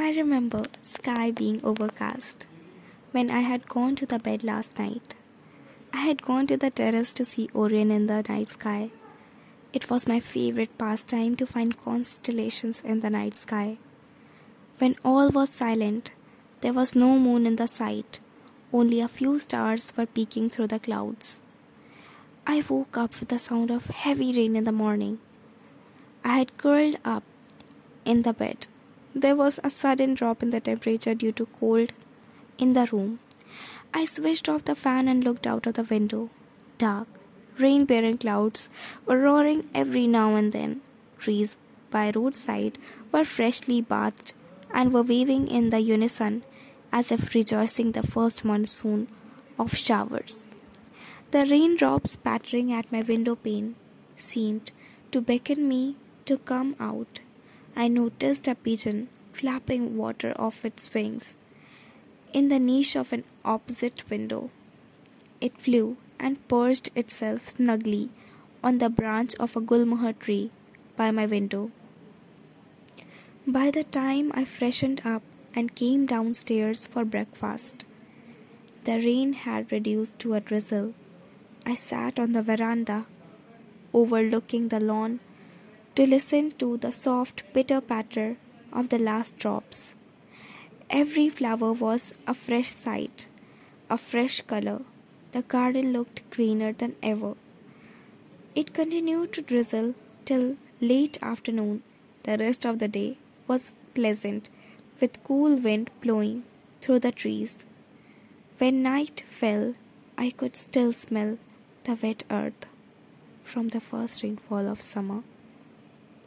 I remember sky being overcast when I had gone to the bed last night. I had gone to the terrace to see Orion in the night sky. It was my favorite pastime to find constellations in the night sky. When all was silent, there was no moon in the sight, only a few stars were peeking through the clouds. I woke up with the sound of heavy rain in the morning. I had curled up in the bed. There was a sudden drop in the temperature due to cold in the room. I switched off the fan and looked out of the window. Dark, rain bearing clouds were roaring every now and then. Trees by roadside were freshly bathed and were waving in the unison as if rejoicing the first monsoon of showers. The raindrops pattering at my window pane seemed to beckon me to come out. I noticed a pigeon flapping water off its wings in the niche of an opposite window. It flew and perched itself snugly on the branch of a gulmohar tree by my window. By the time I freshened up and came downstairs for breakfast, the rain had reduced to a drizzle I sat on the veranda overlooking the lawn to listen to the soft pitter patter of the last drops. Every flower was a fresh sight, a fresh color. The garden looked greener than ever. It continued to drizzle till late afternoon. The rest of the day was pleasant, with cool wind blowing through the trees. When night fell, I could still smell the wet earth from the first rainfall of summer.